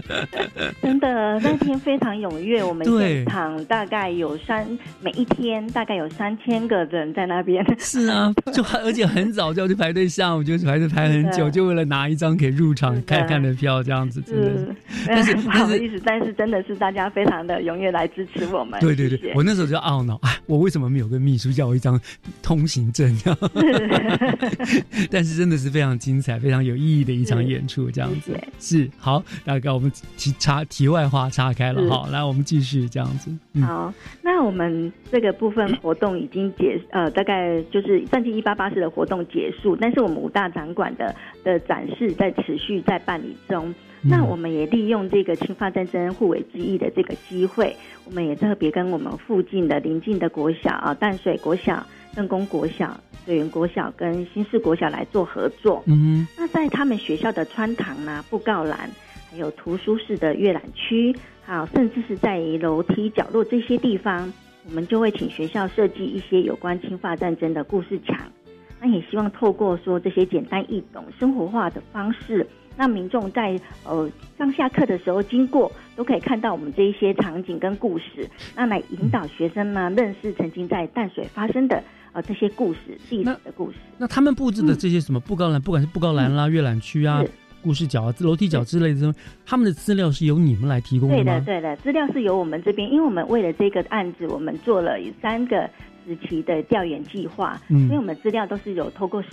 [laughs] 真的那天非常踊跃。我们现场大概有三，每一天大概有三千个人在那边。是啊，就 [laughs] 而且很早就要去排队，下午就排队排很久，就为了拿一张可以入场看看的票，这样子。是，[laughs] [laughs] 但是不好意思，但是真的是大家非常的踊跃来支持我们。对对对，我那时候就懊恼，啊，我为什么没有跟秘书要一张通行证？[laughs] 但是真的是非常精彩、非常有意义的一场演出，这样子是好。大概我们题插题外话岔开了，好，来我们继续这样子。好，那我们这个部分活动已经结，呃，大概就是战绩一八八四的活动结束，但是我们五大展馆的的展示在持续在办理中。那我们也利用这个侵犯战争互为之意的这个机会，我们也特别跟我们附近的邻近的国小啊，淡水国小、邓公国小、水源国小跟新市国小来做合作。嗯，那在他们学校的穿堂啊、布告栏，还有图书室的阅览区，好，甚至是在楼梯角落这些地方，我们就会请学校设计一些有关侵犯战争的故事墙。那也希望透过说这些简单易懂、生活化的方式。那民众在呃上下课的时候经过，都可以看到我们这一些场景跟故事，那来引导学生呢认识曾经在淡水发生的呃这些故事、历史的故事。那他们布置的这些什么布告栏，不管是布告栏啦、阅览区啊、故事角啊、楼梯角之类的，他们的资料是由你们来提供的？对的，对的，资料是由我们这边，因为我们为了这个案子，我们做了三个时期的调研计划，嗯所以我们资料都是有透过。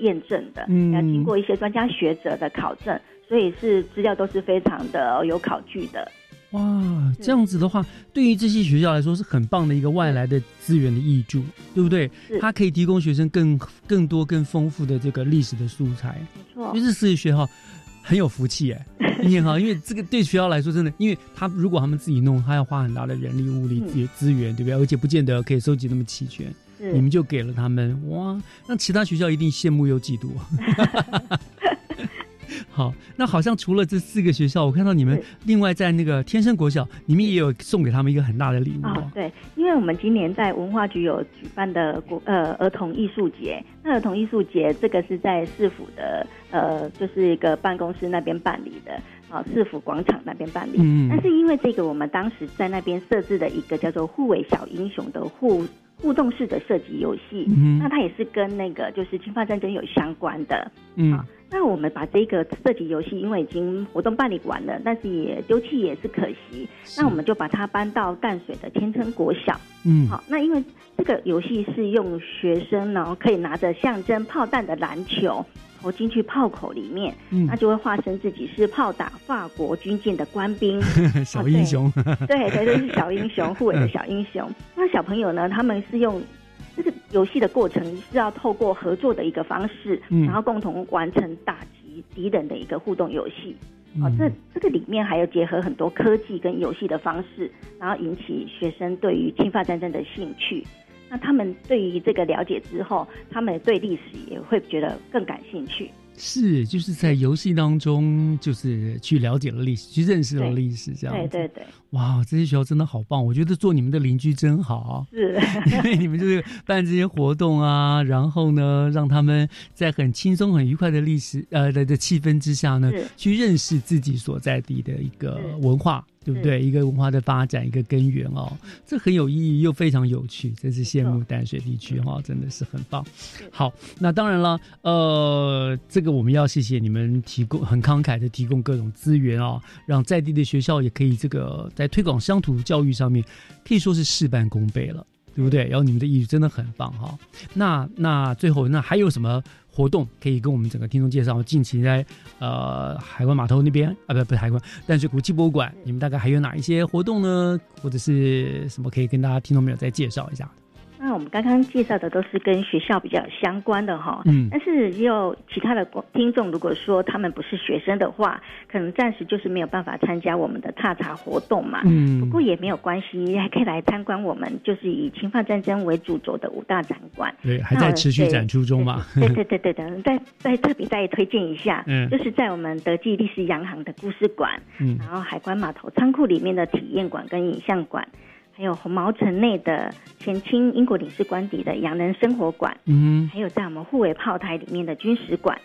验证的，嗯要经过一些专家学者的考证，所以是资料都是非常的有考据的。哇，这样子的话，对于这些学校来说是很棒的一个外来的资源的益助，对不对？它可以提供学生更更多、更丰富的这个历史的素材。没错，就是私立学校很有福气哎，[laughs] 你好，因为这个对学校来说真的，因为他如果他们自己弄，他要花很大的人力物力资资源，对不对？而且不见得可以收集那么齐全。你们就给了他们哇，那其他学校一定羡慕又嫉妒。[laughs] 好，那好像除了这四个学校，我看到你们另外在那个天生国小，你们也有送给他们一个很大的礼物哦。对，因为我们今年在文化局有举办的国呃儿童艺术节，那儿童艺术节这个是在市府的呃就是一个办公室那边办理的啊，市府广场那边办理。嗯，但是因为这个，我们当时在那边设置的一个叫做“护卫小英雄”的护。互动式的射击游戏，嗯那它也是跟那个就是侵犯战争有相关的。嗯，那我们把这个射击游戏，因为已经活动办理完了，但是也丢弃也是可惜，那我们就把它搬到淡水的天成国小。嗯，好，那因为这个游戏是用学生呢可以拿着象征炮弹的篮球。投进去炮口里面，嗯那就会化身自己是炮打法国军舰的官兵，[laughs] 小英雄。对对，对是小英雄，护卫的小英雄。[laughs] 那小朋友呢？他们是用这个游戏的过程是要透过合作的一个方式，然后共同完成打击敌人的一个互动游戏。哦，这这个里面还有结合很多科技跟游戏的方式，然后引起学生对于侵犯战争的兴趣。那他们对于这个了解之后，他们对历史也会觉得更感兴趣。是，就是在游戏当中，就是去了解了历史，去认识了历史，这样。对对对。哇，这些学校真的好棒！我觉得做你们的邻居真好。是，[laughs] 因为你们就是办这些活动啊，然后呢，让他们在很轻松、很愉快的历史呃的的气氛之下呢，去认识自己所在地的一个文化。对不对？一个文化的发展，一个根源哦，这很有意义又非常有趣，真是羡慕淡水地区哈，真的是很棒。好，那当然了，呃，这个我们要谢谢你们提供很慷慨的提供各种资源哦，让在地的学校也可以这个在推广乡土教育上面可以说是事半功倍了，对不对？然后你们的艺术真的很棒哈。那那最后那还有什么？活动可以跟我们整个听众介绍，近期在呃海关码头那边啊，不不是海关淡水国际博物馆，你们大概还有哪一些活动呢？或者是什么可以跟大家听众朋友再介绍一下？那我们刚刚介绍的都是跟学校比较相关的哈，嗯，但是也有其他的听众，如果说他们不是学生的话，可能暂时就是没有办法参加我们的踏查活动嘛，嗯，不过也没有关系，还可以来参观我们就是以侵犯战争为主轴的五大展馆，对，还在持续展出中嘛，对对对对的，再再特别再推荐一下，嗯，就是在我们德记历史洋行的故事馆，嗯，然后海关码头仓库里面的体验馆跟影像馆。还有红毛城内的前清英国领事官邸的洋人生活馆，嗯，还有在我们护卫炮台里面的军事馆，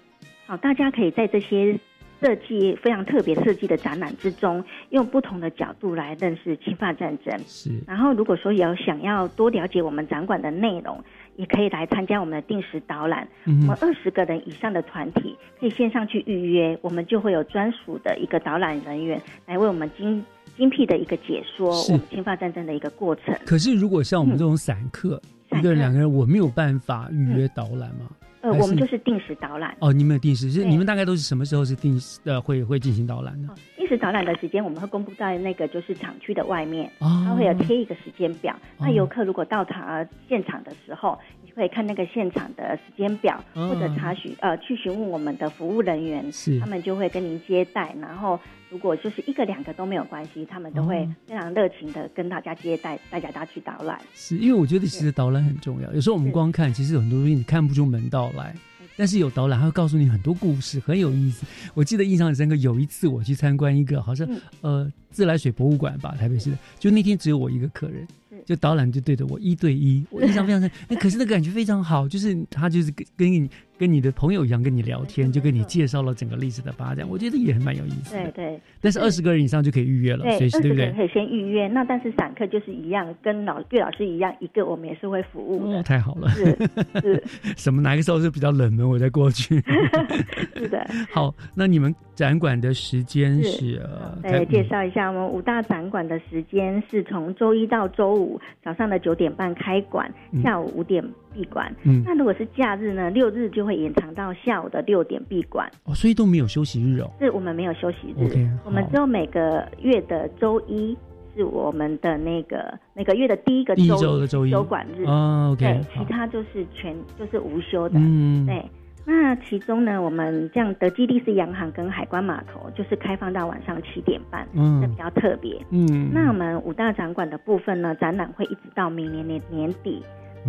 好，大家可以在这些设计非常特别设计的展览之中，用不同的角度来认识侵犯战争。是，然后如果说有想要多了解我们展馆的内容，也可以来参加我们的定时导览。我们二十个人以上的团体可以线上去预约，我们就会有专属的一个导览人员来为我们精。精辟的一个解说，我们侵犯战争的一个过程。可是，如果像我们这种散客，一个人、两个人，我没有办法预约导览吗？呃，我们就是定时导览。哦，你们有定时？是你们大概都是什么时候是定时呃会会进行导览呢？定时导览的时间，我们会公布在那个就是厂区的外面，它会有贴一个时间表。那游客如果到场现场的时候，你可以看那个现场的时间表，或者查询呃去询问我们的服务人员，他们就会跟您接待，然后。如果就是一个两个都没有关系，他们都会非常热情的跟大家接待，大家大家去导览。是因为我觉得其实导览很重要。有时候我们光看，其实很多东西你看不出门道来，但是有导览，他会告诉你很多故事，很有意思。我记得印象很深刻，有一次我去参观一个好像呃自来水博物馆吧，台北市的，就那天只有我一个客人。就导览就对着我一对一，我印象非常深。那可是那感觉非常好，就是他就是跟跟你跟你的朋友一样跟你聊天，就跟你介绍了整个历史的发展，我觉得也蛮有意思。对对。但是二十个人以上就可以预约了，随时对不对？可以先预约。那但是散客就是一样，跟老岳老师一样，一个我们也是会服务的。太好了。是是。[laughs] 什么哪个时候是比较冷门，我再过去。[laughs] 是的。[laughs] 好，那你们展馆的时间是？再介绍一下，我们五大展馆的时间是从周一到周五。早上的九点半开馆，下午五点闭馆。嗯，那如果是假日呢？六日就会延长到下午的六点闭馆。哦，所以都没有休息日哦。是我们没有休息日，我们只有每个月的周一是我们的那个每个月的第一个周的周一休馆日。哦，OK，对，其他就是全就是无休的。嗯，对。那其中呢，我们这样德基地是洋行跟海关码头就是开放到晚上七点半，嗯，比较特别。嗯，那我们五大展馆的部分呢，展览会一直到明年年年底。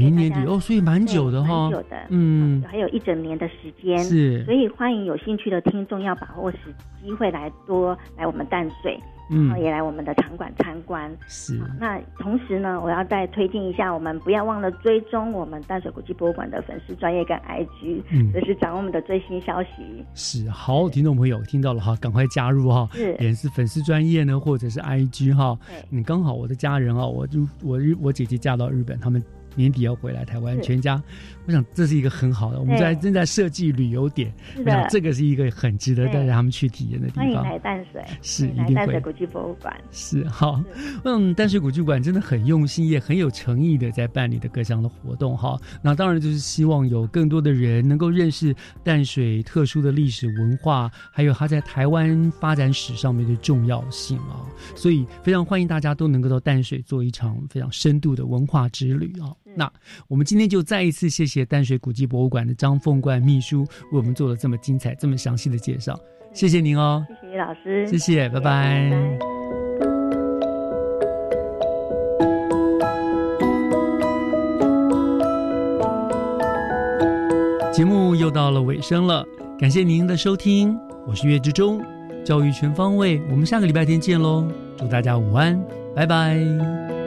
明年底哦，所以蛮久的哈，蛮久的，嗯，还有一整年的时间。是，所以欢迎有兴趣的听众要把握时机会来多来我们淡水。然后也来我们的场馆参观。是。那同时呢，我要再推荐一下，我们不要忘了追踪我们淡水国际博物馆的粉丝专业跟 IG，嗯，随时掌握我们的最新消息。是，好，听众朋友听到了哈，赶快加入哈。是。也是粉丝专业呢，或者是 IG 哈。你刚好我的家人啊，我就我日我姐姐嫁到日本，他们。年底要回来台湾，全家，我想这是一个很好的。我们在正在设计旅游点，我想这个是一个很值得带着他们去体验的地方。欢迎来淡水，是一定会。淡水国际博物馆是好，嗯，淡水古迹馆真的很用心，也很有诚意的在办理的各项的活动哈。那当然就是希望有更多的人能够认识淡水特殊的历史文化，还有它在台湾发展史上面的重要性啊。所以非常欢迎大家都能够到淡水做一场非常深度的文化之旅啊。那我们今天就再一次谢谢淡水古迹博物馆的张凤冠秘书为我们做了这么精彩、这么详细的介绍，谢谢您哦，谢谢老师，谢谢，拜拜。节目又到了尾声了，感谢您的收听，我是岳志忠，教育全方位，我们下个礼拜天见喽，祝大家午安，拜拜。